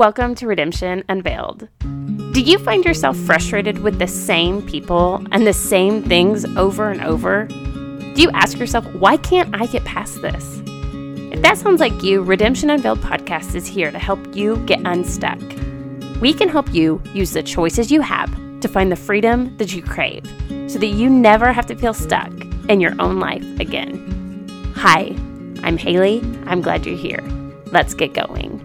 Welcome to Redemption Unveiled. Do you find yourself frustrated with the same people and the same things over and over? Do you ask yourself, why can't I get past this? If that sounds like you, Redemption Unveiled podcast is here to help you get unstuck. We can help you use the choices you have to find the freedom that you crave so that you never have to feel stuck in your own life again. Hi, I'm Haley. I'm glad you're here. Let's get going.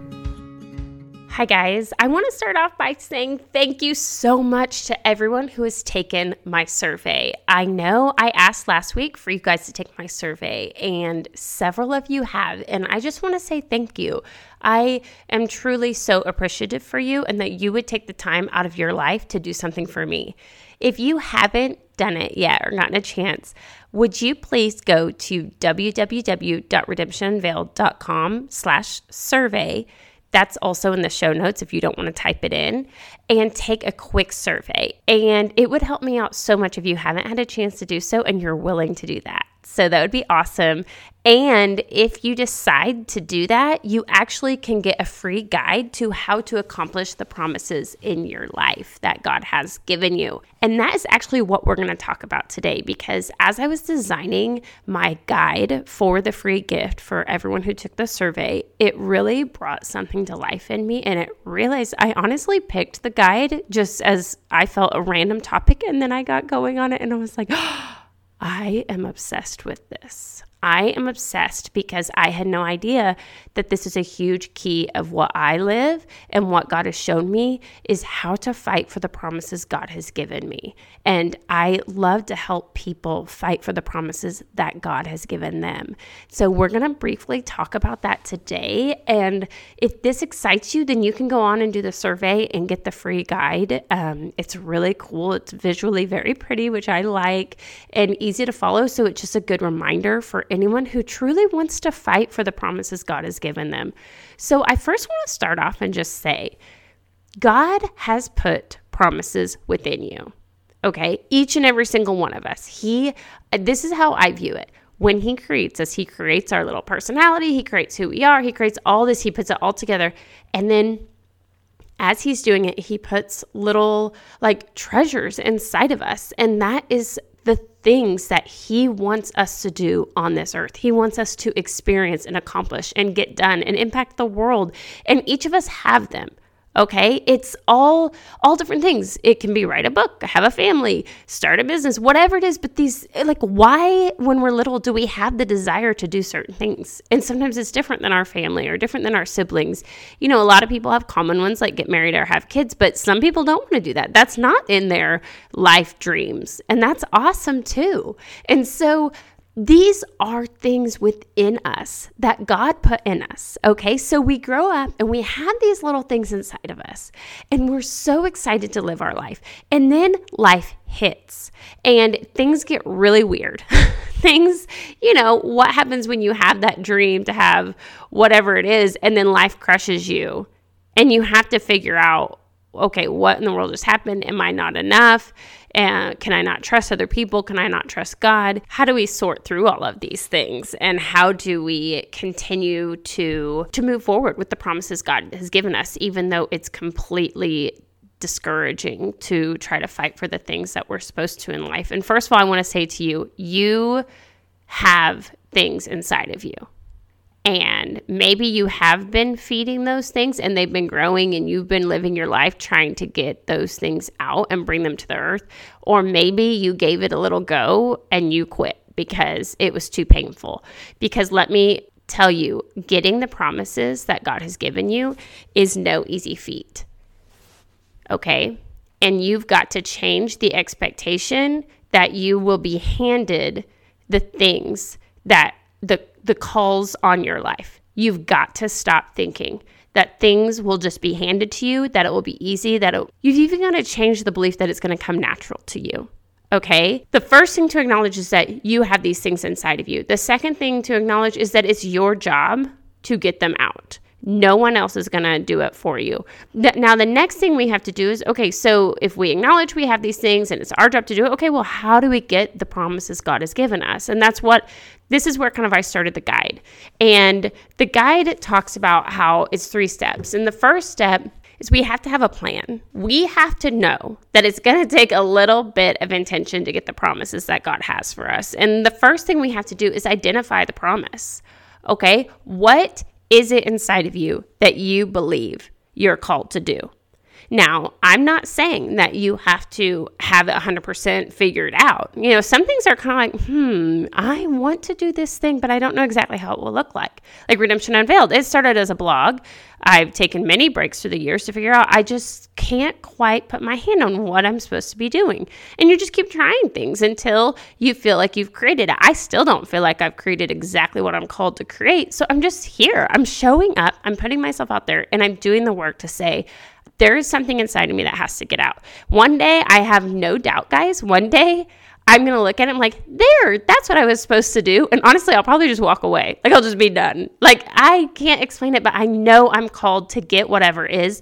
Hi, guys. I want to start off by saying thank you so much to everyone who has taken my survey. I know I asked last week for you guys to take my survey, and several of you have. And I just want to say thank you. I am truly so appreciative for you and that you would take the time out of your life to do something for me. If you haven't done it yet or gotten a chance, would you please go to www.redemptionunveiled.com slash survey that's also in the show notes if you don't want to type it in and take a quick survey. And it would help me out so much if you haven't had a chance to do so and you're willing to do that. So that would be awesome. And if you decide to do that, you actually can get a free guide to how to accomplish the promises in your life that God has given you. And that is actually what we're going to talk about today because as I was designing my guide for the free gift for everyone who took the survey, it really brought something to life in me. And it realized I honestly picked the guide just as I felt a random topic. And then I got going on it and I was like, oh, I am obsessed with this. I am obsessed because I had no idea that this is a huge key of what I live and what God has shown me is how to fight for the promises God has given me. And I love to help people fight for the promises that God has given them. So we're going to briefly talk about that today. And if this excites you, then you can go on and do the survey and get the free guide. Um, it's really cool. It's visually very pretty, which I like, and easy to follow. So it's just a good reminder for anyone who truly wants to fight for the promises God has given them. So I first want to start off and just say God has put promises within you. Okay, each and every single one of us. He, this is how I view it. When He creates us, He creates our little personality, He creates who we are, He creates all this, He puts it all together. And then as he's doing it, he puts little like treasures inside of us. And that is things that He wants us to do on this earth. He wants us to experience and accomplish and get done and impact the world. And each of us have them okay? It's all all different things. It can be write a book have a family start a business whatever it is but these like why when we're little do we have the desire to do certain things? And sometimes it's different than our family or different than our siblings. You know a lot of people have common ones like get married or have kids but some people don't want to do that. That's not in their life dreams and that's awesome too. And so these are things within us that God put in us. Okay. So we grow up and we have these little things inside of us, and we're so excited to live our life. And then life hits and things get really weird. things, you know, what happens when you have that dream to have whatever it is, and then life crushes you, and you have to figure out okay, what in the world just happened? Am I not enough? And can I not trust other people? Can I not trust God? How do we sort through all of these things? And how do we continue to to move forward with the promises God has given us, even though it's completely discouraging to try to fight for the things that we're supposed to in life? And first of all, I want to say to you, you have things inside of you and maybe you have been feeding those things and they've been growing and you've been living your life trying to get those things out and bring them to the earth. Or maybe you gave it a little go and you quit because it was too painful. Because let me tell you, getting the promises that God has given you is no easy feat. Okay? And you've got to change the expectation that you will be handed the things that the the calls on your life. You've got to stop thinking that things will just be handed to you, that it will be easy, that it, you've even got to change the belief that it's going to come natural to you. Okay. The first thing to acknowledge is that you have these things inside of you. The second thing to acknowledge is that it's your job to get them out. No one else is going to do it for you. Now, the next thing we have to do is okay, so if we acknowledge we have these things and it's our job to do it, okay, well, how do we get the promises God has given us? And that's what this is where kind of I started the guide. And the guide talks about how it's three steps. And the first step is we have to have a plan. We have to know that it's going to take a little bit of intention to get the promises that God has for us. And the first thing we have to do is identify the promise. Okay? What is it inside of you that you believe you're called to do? Now, I'm not saying that you have to have it 100% figured out. You know, some things are kind of like, hmm, I want to do this thing, but I don't know exactly how it will look like. Like Redemption Unveiled, it started as a blog. I've taken many breaks through the years to figure out I just can't quite put my hand on what I'm supposed to be doing. And you just keep trying things until you feel like you've created it. I still don't feel like I've created exactly what I'm called to create. So I'm just here. I'm showing up, I'm putting myself out there, and I'm doing the work to say, there is something inside of me that has to get out. One day, I have no doubt, guys, one day I'm to look at it I'm like, there, that's what I was supposed to do. And honestly, I'll probably just walk away. Like, I'll just be done. Like, I can't explain it, but I know I'm called to get whatever is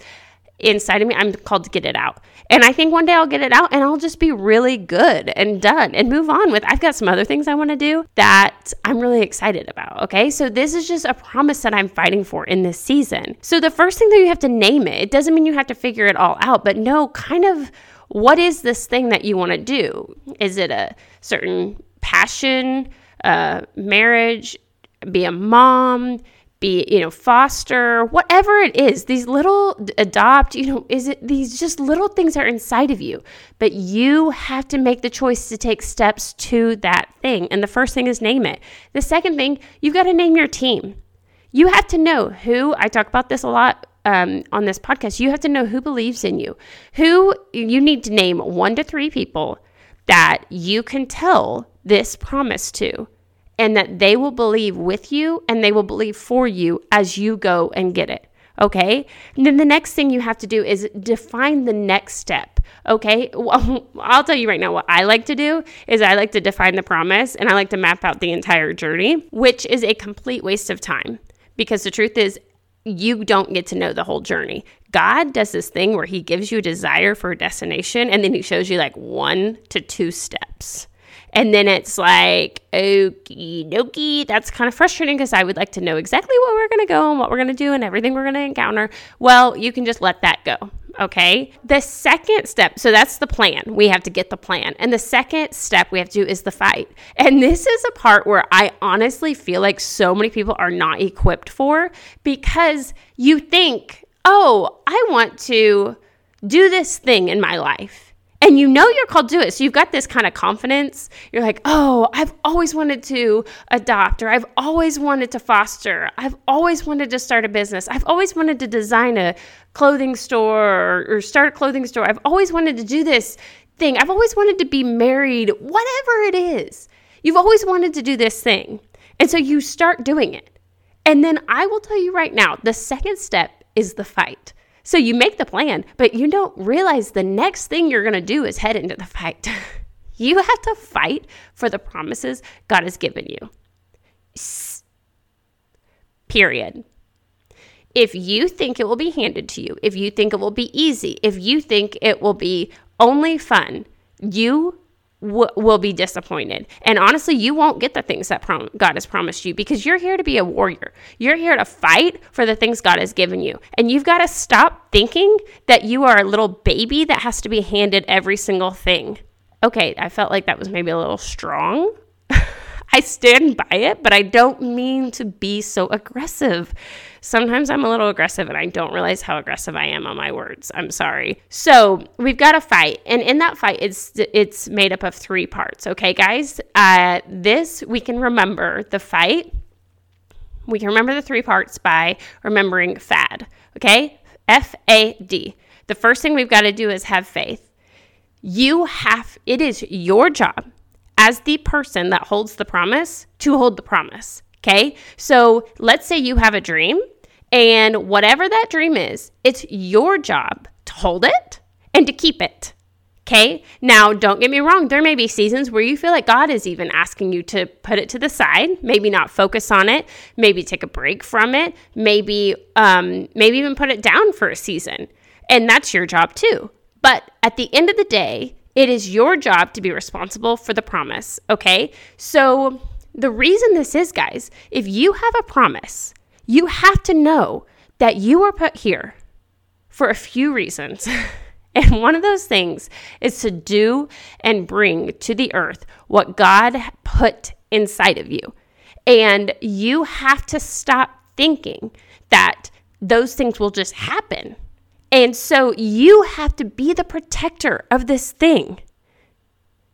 inside of me. I'm called to get it out. And I think one day I'll get it out and I'll just be really good and done and move on with. I've got some other things I want to do that I'm really excited about. Okay. So this is just a promise that I'm fighting for in this season. So the first thing that you have to name it, it doesn't mean you have to figure it all out, but no, kind of what is this thing that you want to do? Is it a certain passion, uh, marriage, be a mom? be you know foster whatever it is these little adopt you know is it these just little things are inside of you but you have to make the choice to take steps to that thing and the first thing is name it the second thing you've got to name your team you have to know who i talk about this a lot um, on this podcast you have to know who believes in you who you need to name one to three people that you can tell this promise to and that they will believe with you and they will believe for you as you go and get it. Okay. And then the next thing you have to do is define the next step. Okay. Well, I'll tell you right now what I like to do is I like to define the promise and I like to map out the entire journey, which is a complete waste of time because the truth is, you don't get to know the whole journey. God does this thing where he gives you a desire for a destination and then he shows you like one to two steps. And then it's like, okie dokie. That's kind of frustrating because I would like to know exactly what we're going to go and what we're going to do and everything we're going to encounter. Well, you can just let that go. Okay. The second step, so that's the plan. We have to get the plan. And the second step we have to do is the fight. And this is a part where I honestly feel like so many people are not equipped for because you think, oh, I want to do this thing in my life and you know you're called to it. So you've got this kind of confidence. You're like, oh, I've always wanted to adopt, or I've always wanted to foster. I've always wanted to start a business. I've always wanted to design a clothing store or, or start a clothing store. I've always wanted to do this thing. I've always wanted to be married, whatever it is. You've always wanted to do this thing. And so you start doing it. And then I will tell you right now the second step is the fight. So you make the plan, but you don't realize the next thing you're going to do is head into the fight. you have to fight for the promises God has given you. Period. If you think it will be handed to you, if you think it will be easy, if you think it will be only fun, you w- will be disappointed. And honestly, you won't get the things that prom- God has promised you because you're here to be a warrior. You're here to fight for the things God has given you. And you've got to stop thinking that you are a little baby that has to be handed every single thing. Okay, I felt like that was maybe a little strong. I stand by it, but I don't mean to be so aggressive. Sometimes I'm a little aggressive and I don't realize how aggressive I am on my words. I'm sorry. So we've got a fight, and in that fight, it's it's made up of three parts. Okay, guys. Uh, this we can remember the fight. We can remember the three parts by remembering FAD. Okay, F A D. The first thing we've got to do is have faith. You have. It is your job as the person that holds the promise to hold the promise. Okay. So let's say you have a dream and whatever that dream is, it's your job to hold it and to keep it. Okay. Now, don't get me wrong. There may be seasons where you feel like God is even asking you to put it to the side, maybe not focus on it, maybe take a break from it, maybe, um, maybe even put it down for a season. And that's your job too. But at the end of the day, it is your job to be responsible for the promise. Okay. So, the reason this is, guys, if you have a promise, you have to know that you are put here for a few reasons. And one of those things is to do and bring to the earth what God put inside of you. And you have to stop thinking that those things will just happen. And so you have to be the protector of this thing.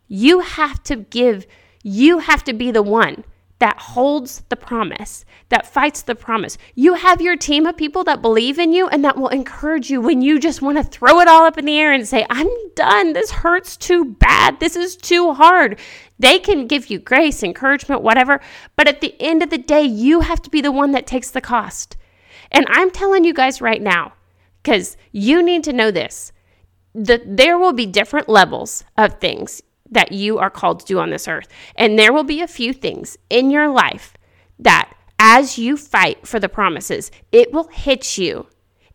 You have to give, you have to be the one that holds the promise, that fights the promise. You have your team of people that believe in you and that will encourage you when you just want to throw it all up in the air and say, I'm done. This hurts too bad. This is too hard. They can give you grace, encouragement, whatever. But at the end of the day, you have to be the one that takes the cost. And I'm telling you guys right now, because you need to know this that there will be different levels of things that you are called to do on this earth. And there will be a few things in your life that, as you fight for the promises, it will hit you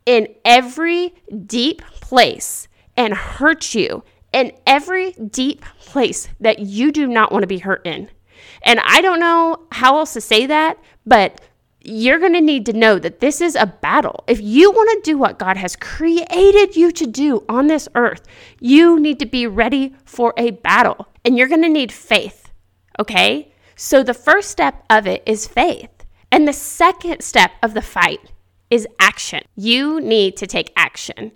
in every deep place and hurt you in every deep place that you do not want to be hurt in. And I don't know how else to say that, but you're going to need to know that this is a battle. If you want to do what God has created you to do on this earth, you need to be ready for a battle. And you're going to need faith. Okay? So the first step of it is faith. And the second step of the fight is action. You need to take action.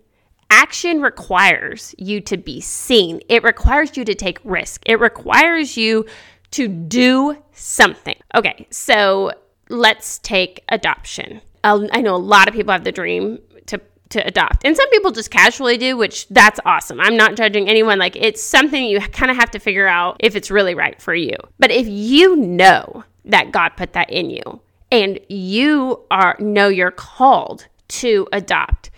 Action requires you to be seen. It requires you to take risk. It requires you to do something. Okay, so let's take adoption. I know a lot of people have the dream to to adopt. And some people just casually do, which that's awesome. I'm not judging anyone. Like it's something you kind of have to figure out if it's really right for you. But if you know that God put that in you and you are know you're called to adopt,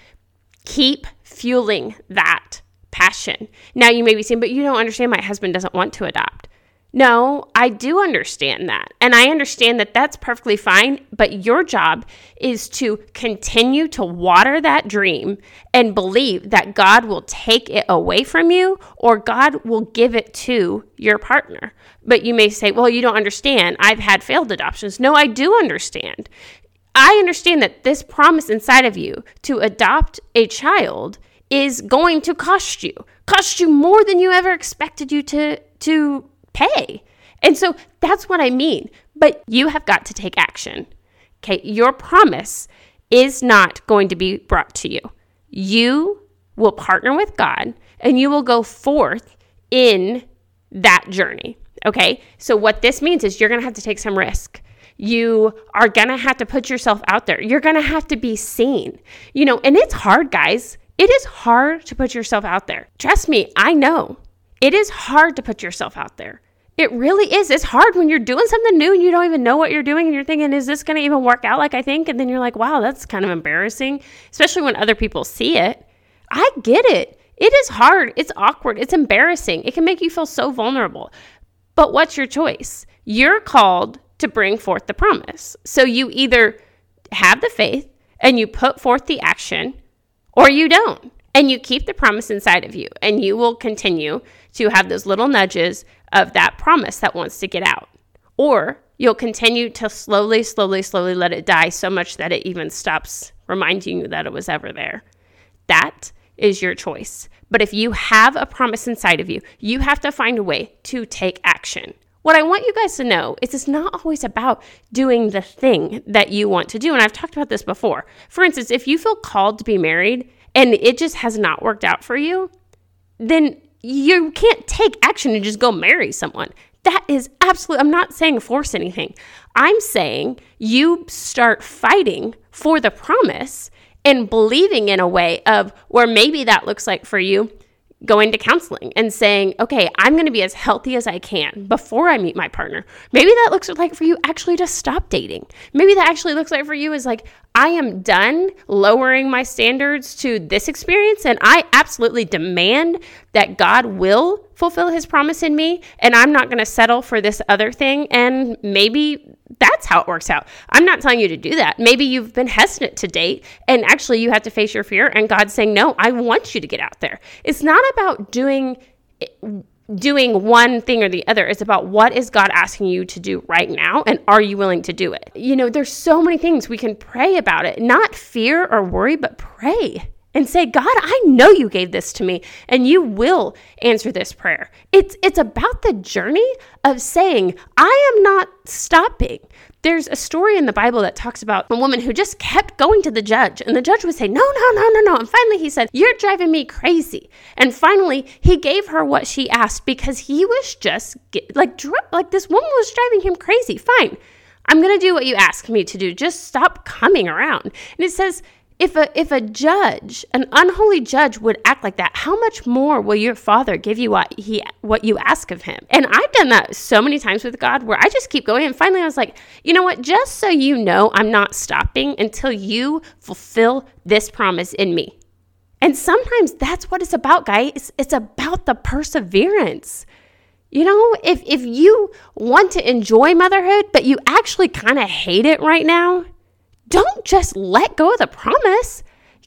keep fueling that passion. Now you may be saying, but you don't understand my husband doesn't want to adopt. No, I do understand that. And I understand that that's perfectly fine. But your job is to continue to water that dream and believe that God will take it away from you or God will give it to your partner. But you may say, well, you don't understand. I've had failed adoptions. No, I do understand. I understand that this promise inside of you to adopt a child is going to cost you, cost you more than you ever expected you to, to pay. And so that's what I mean. But you have got to take action. Okay. Your promise is not going to be brought to you. You will partner with God and you will go forth in that journey. Okay. So what this means is you're going to have to take some risk. You are going to have to put yourself out there. You're going to have to be seen. You know, and it's hard, guys. It is hard to put yourself out there. Trust me, I know. It is hard to put yourself out there. It really is. It's hard when you're doing something new and you don't even know what you're doing and you're thinking, is this going to even work out like I think? And then you're like, wow, that's kind of embarrassing, especially when other people see it. I get it. It is hard. It's awkward. It's embarrassing. It can make you feel so vulnerable. But what's your choice? You're called to bring forth the promise. So you either have the faith and you put forth the action or you don't and you keep the promise inside of you and you will continue to have those little nudges of that promise that wants to get out or you'll continue to slowly slowly slowly let it die so much that it even stops reminding you that it was ever there that is your choice but if you have a promise inside of you you have to find a way to take action what I want you guys to know is it's not always about doing the thing that you want to do. And I've talked about this before. For instance, if you feel called to be married and it just has not worked out for you, then you can't take action and just go marry someone. That is absolutely, I'm not saying force anything. I'm saying you start fighting for the promise and believing in a way of where maybe that looks like for you going to counseling and saying, okay, I'm going to be as healthy as I can before I meet my partner. Maybe that looks like for you actually to stop dating. Maybe that actually looks like for you is like, I am done lowering my standards to this experience, and I absolutely demand that God will fulfill his promise in me, and I'm not going to settle for this other thing. And maybe that's how it works out. I'm not telling you to do that. Maybe you've been hesitant to date, and actually you have to face your fear, and God's saying, No, I want you to get out there. It's not about doing doing one thing or the other. It's about what is God asking you to do right now and are you willing to do it? You know, there's so many things we can pray about it, not fear or worry, but pray and say, God, I know you gave this to me and you will answer this prayer. It's it's about the journey of saying, I am not stopping. There's a story in the Bible that talks about a woman who just kept going to the judge, and the judge would say, No, no, no, no, no. And finally he said, You're driving me crazy. And finally he gave her what she asked because he was just like, like this woman was driving him crazy. Fine. I'm going to do what you asked me to do. Just stop coming around. And it says, if a if a judge, an unholy judge would act like that, how much more will your father give you what he what you ask of him? And I've done that so many times with God where I just keep going and finally I was like, "You know what? Just so you know, I'm not stopping until you fulfill this promise in me." And sometimes that's what it's about, guys. It's about the perseverance. You know, if if you want to enjoy motherhood, but you actually kind of hate it right now, don't just let go of the promise.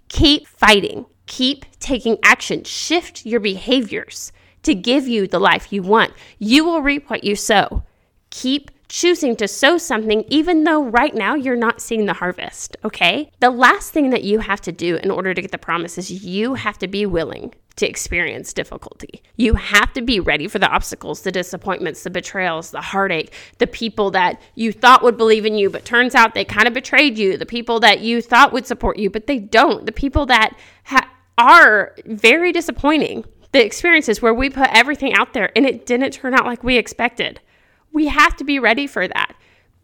Keep fighting, keep taking action, shift your behaviors to give you the life you want. You will reap what you sow. Keep choosing to sow something even though right now you're not seeing the harvest, okay? The last thing that you have to do in order to get the promise is you have to be willing to experience difficulty. You have to be ready for the obstacles, the disappointments, the betrayals, the heartache, the people that you thought would believe in you, but turns out they kind of betrayed you, the people that you thought would support you, but they don't, the people that ha- are very disappointing, the experiences where we put everything out there and it didn't turn out like we expected. We have to be ready for that.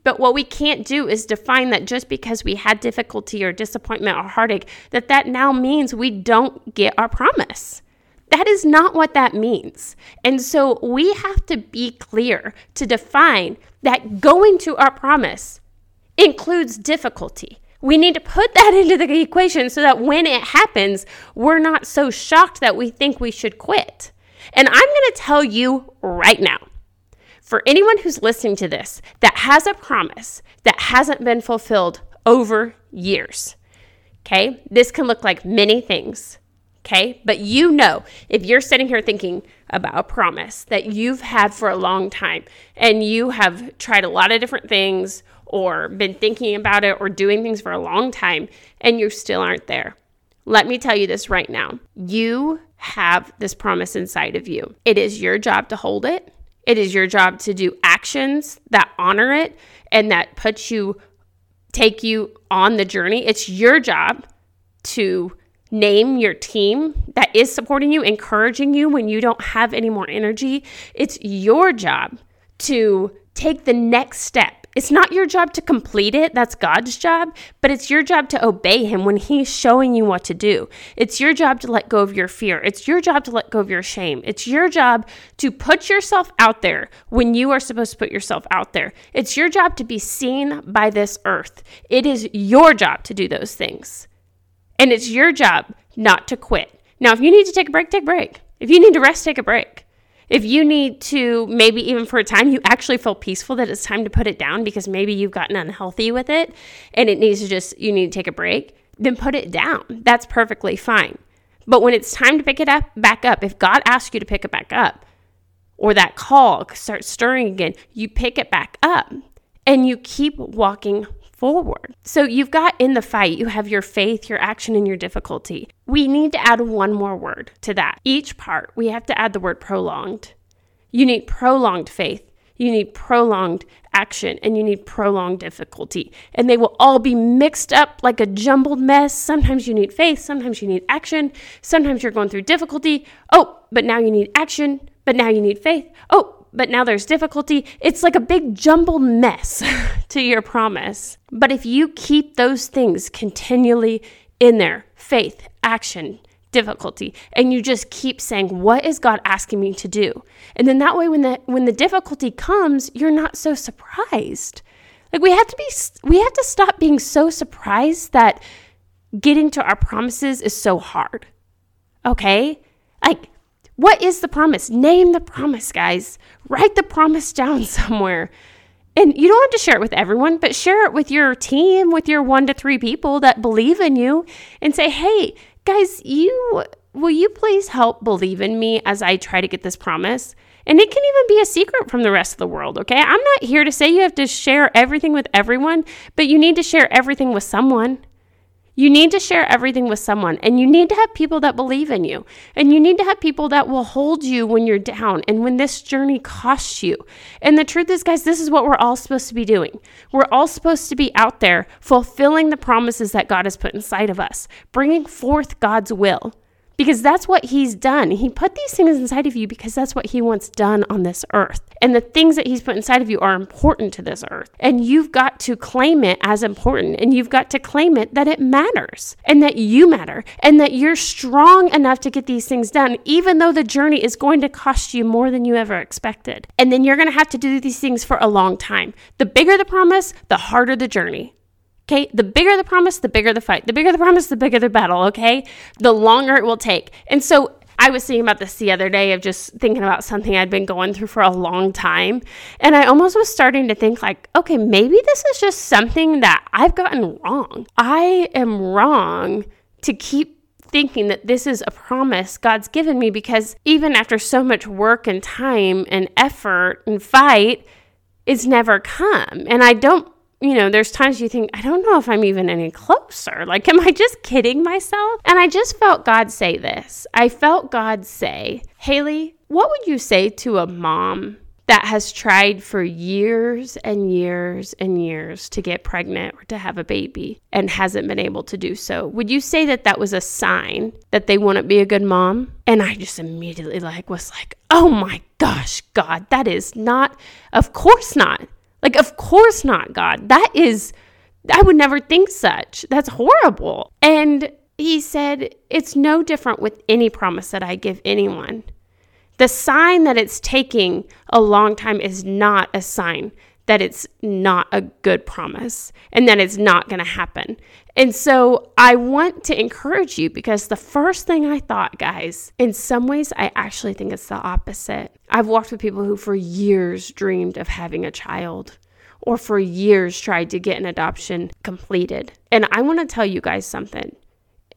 But what we can't do is define that just because we had difficulty or disappointment or heartache, that that now means we don't get our promise. That is not what that means. And so we have to be clear to define that going to our promise includes difficulty. We need to put that into the equation so that when it happens, we're not so shocked that we think we should quit. And I'm going to tell you right now for anyone who's listening to this that has a promise that hasn't been fulfilled over years. Okay, this can look like many things. Okay, but you know, if you're sitting here thinking about a promise that you've had for a long time and you have tried a lot of different things or been thinking about it or doing things for a long time and you still aren't there, let me tell you this right now. You have this promise inside of you. It is your job to hold it, it is your job to do actions that honor it and that put you, take you on the journey. It's your job to name your team that is supporting you, encouraging you when you don't have any more energy. It's your job to take the next step it's not your job to complete it, that's God's job, but it's your job to obey Him when He's showing you what to do. It's your job to let go of your fear. It's your job to let go of your shame. It's your job to put yourself out there when you are supposed to put yourself out there. It's your job to be seen by this earth. It is your job to do those things. And it's your job not to quit. Now, if you need to take a break, take a break. If you need to rest, take a break. If you need to, maybe even for a time, you actually feel peaceful that it's time to put it down because maybe you've gotten unhealthy with it and it needs to just, you need to take a break, then put it down. That's perfectly fine. But when it's time to pick it up, back up, if God asks you to pick it back up, or that call starts stirring again, you pick it back up and you keep walking forward. So you've got in the fight, you have your faith, your action, and your difficulty. We need to add one more word to that. Each part, we have to add the word prolonged. You need prolonged faith. You need prolonged action and you need prolonged difficulty. And they will all be mixed up like a jumbled mess. Sometimes you need faith, sometimes you need action, sometimes you're going through difficulty. Oh, but now you need action, but now you need faith. Oh, but now there's difficulty. It's like a big jumbled mess to your promise. But if you keep those things continually in there faith, action, difficulty and you just keep saying what is god asking me to do and then that way when the when the difficulty comes you're not so surprised Like we have to be we have to stop being so surprised that getting to our promises is so hard. Okay? Like what is the promise? Name the promise, guys. Write the promise down somewhere. And you don't have to share it with everyone, but share it with your team, with your 1 to 3 people that believe in you and say, "Hey, guys, you will you please help believe in me as I try to get this promise?" And it can even be a secret from the rest of the world, okay? I'm not here to say you have to share everything with everyone, but you need to share everything with someone. You need to share everything with someone, and you need to have people that believe in you, and you need to have people that will hold you when you're down and when this journey costs you. And the truth is, guys, this is what we're all supposed to be doing. We're all supposed to be out there fulfilling the promises that God has put inside of us, bringing forth God's will because that's what he's done. He put these things inside of you because that's what he wants done on this earth. And the things that he's put inside of you are important to this earth. And you've got to claim it as important. And you've got to claim it that it matters and that you matter and that you're strong enough to get these things done, even though the journey is going to cost you more than you ever expected. And then you're going to have to do these things for a long time. The bigger the promise, the harder the journey. Okay, the bigger the promise, the bigger the fight. The bigger the promise, the bigger the battle, okay? The longer it will take. And so I was thinking about this the other day of just thinking about something I'd been going through for a long time. And I almost was starting to think, like, okay, maybe this is just something that I've gotten wrong. I am wrong to keep thinking that this is a promise God's given me because even after so much work and time and effort and fight, it's never come. And I don't you know, there's times you think, I don't know if I'm even any closer. Like, am I just kidding myself? And I just felt God say this. I felt God say, Haley, what would you say to a mom that has tried for years and years and years to get pregnant or to have a baby and hasn't been able to do so would you say that that was a sign that they wouldn't be a good mom and i just immediately like was like oh my gosh god that is not of course not like, of course not, God. That is, I would never think such. That's horrible. And he said, It's no different with any promise that I give anyone. The sign that it's taking a long time is not a sign that it's not a good promise and that it's not going to happen. And so I want to encourage you because the first thing I thought, guys, in some ways, I actually think it's the opposite. I've walked with people who for years dreamed of having a child or for years tried to get an adoption completed. And I want to tell you guys something.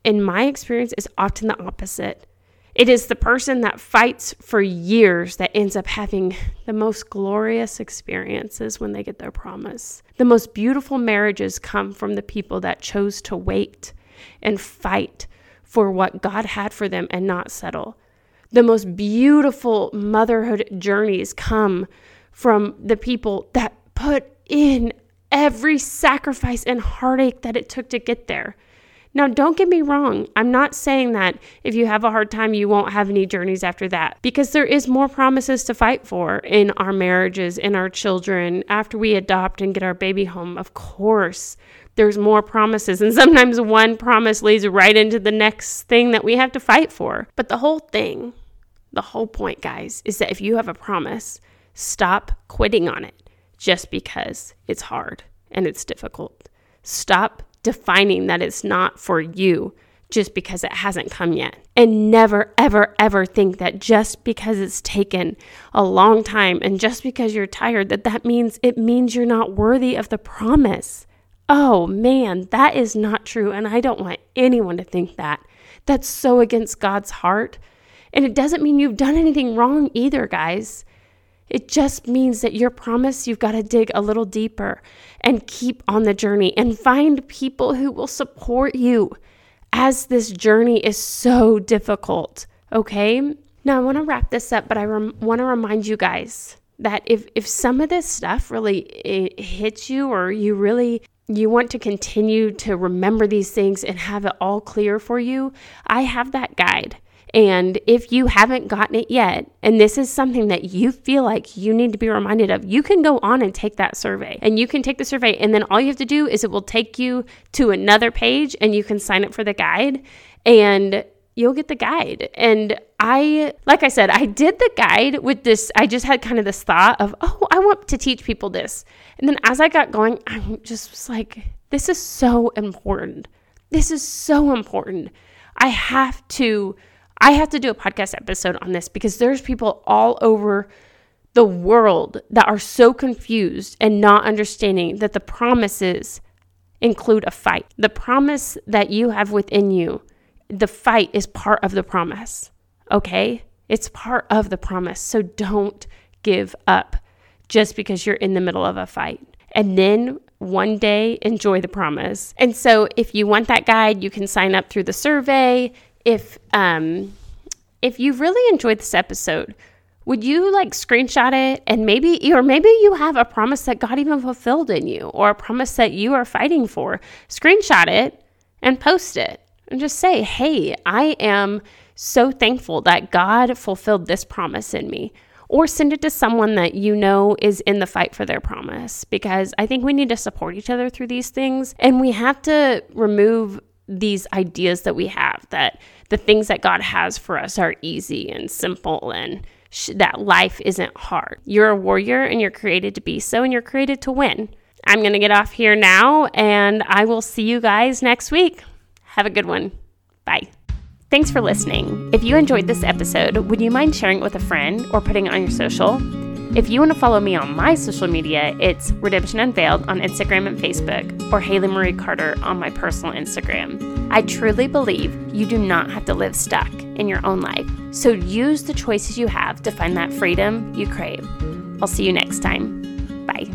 In my experience, it's often the opposite. It is the person that fights for years that ends up having the most glorious experiences when they get their promise. The most beautiful marriages come from the people that chose to wait and fight for what God had for them and not settle. The most beautiful motherhood journeys come from the people that put in every sacrifice and heartache that it took to get there. Now, don't get me wrong. I'm not saying that if you have a hard time, you won't have any journeys after that, because there is more promises to fight for in our marriages, in our children, after we adopt and get our baby home. Of course, there's more promises. And sometimes one promise leads right into the next thing that we have to fight for. But the whole thing, the whole point, guys, is that if you have a promise, stop quitting on it just because it's hard and it's difficult. Stop defining that it's not for you just because it hasn't come yet. And never, ever, ever think that just because it's taken a long time and just because you're tired, that that means it means you're not worthy of the promise. Oh man, that is not true. And I don't want anyone to think that. That's so against God's heart. And it doesn't mean you've done anything wrong either, guys. It just means that your promise, you've got to dig a little deeper and keep on the journey and find people who will support you as this journey is so difficult. Okay. Now, I want to wrap this up, but I rem- want to remind you guys that if, if some of this stuff really hits you or you really you want to continue to remember these things and have it all clear for you, I have that guide. And if you haven't gotten it yet, and this is something that you feel like you need to be reminded of, you can go on and take that survey. And you can take the survey, and then all you have to do is it will take you to another page and you can sign up for the guide. And you'll get the guide. And I, like I said, I did the guide with this. I just had kind of this thought of, oh, I want to teach people this. And then as I got going, I just was like, this is so important. This is so important. I have to, I have to do a podcast episode on this because there's people all over the world that are so confused and not understanding that the promises include a fight. The promise that you have within you, the fight is part of the promise. Okay? It's part of the promise. So don't give up just because you're in the middle of a fight. And then one day enjoy the promise. And so if you want that guide, you can sign up through the survey. If um if you really enjoyed this episode, would you like screenshot it and maybe or maybe you have a promise that God even fulfilled in you or a promise that you are fighting for. Screenshot it and post it and just say hey I am so thankful that God fulfilled this promise in me. Or send it to someone that you know is in the fight for their promise because I think we need to support each other through these things and we have to remove these ideas that we have that the things that God has for us are easy and simple and sh- that life isn't hard. You're a warrior and you're created to be so, and you're created to win. I'm going to get off here now, and I will see you guys next week. Have a good one. Bye. Thanks for listening. If you enjoyed this episode, would you mind sharing it with a friend or putting it on your social? If you want to follow me on my social media, it's Redemption Unveiled on Instagram and Facebook, or Haley Marie Carter on my personal Instagram. I truly believe you do not have to live stuck in your own life. So use the choices you have to find that freedom you crave. I'll see you next time. Bye.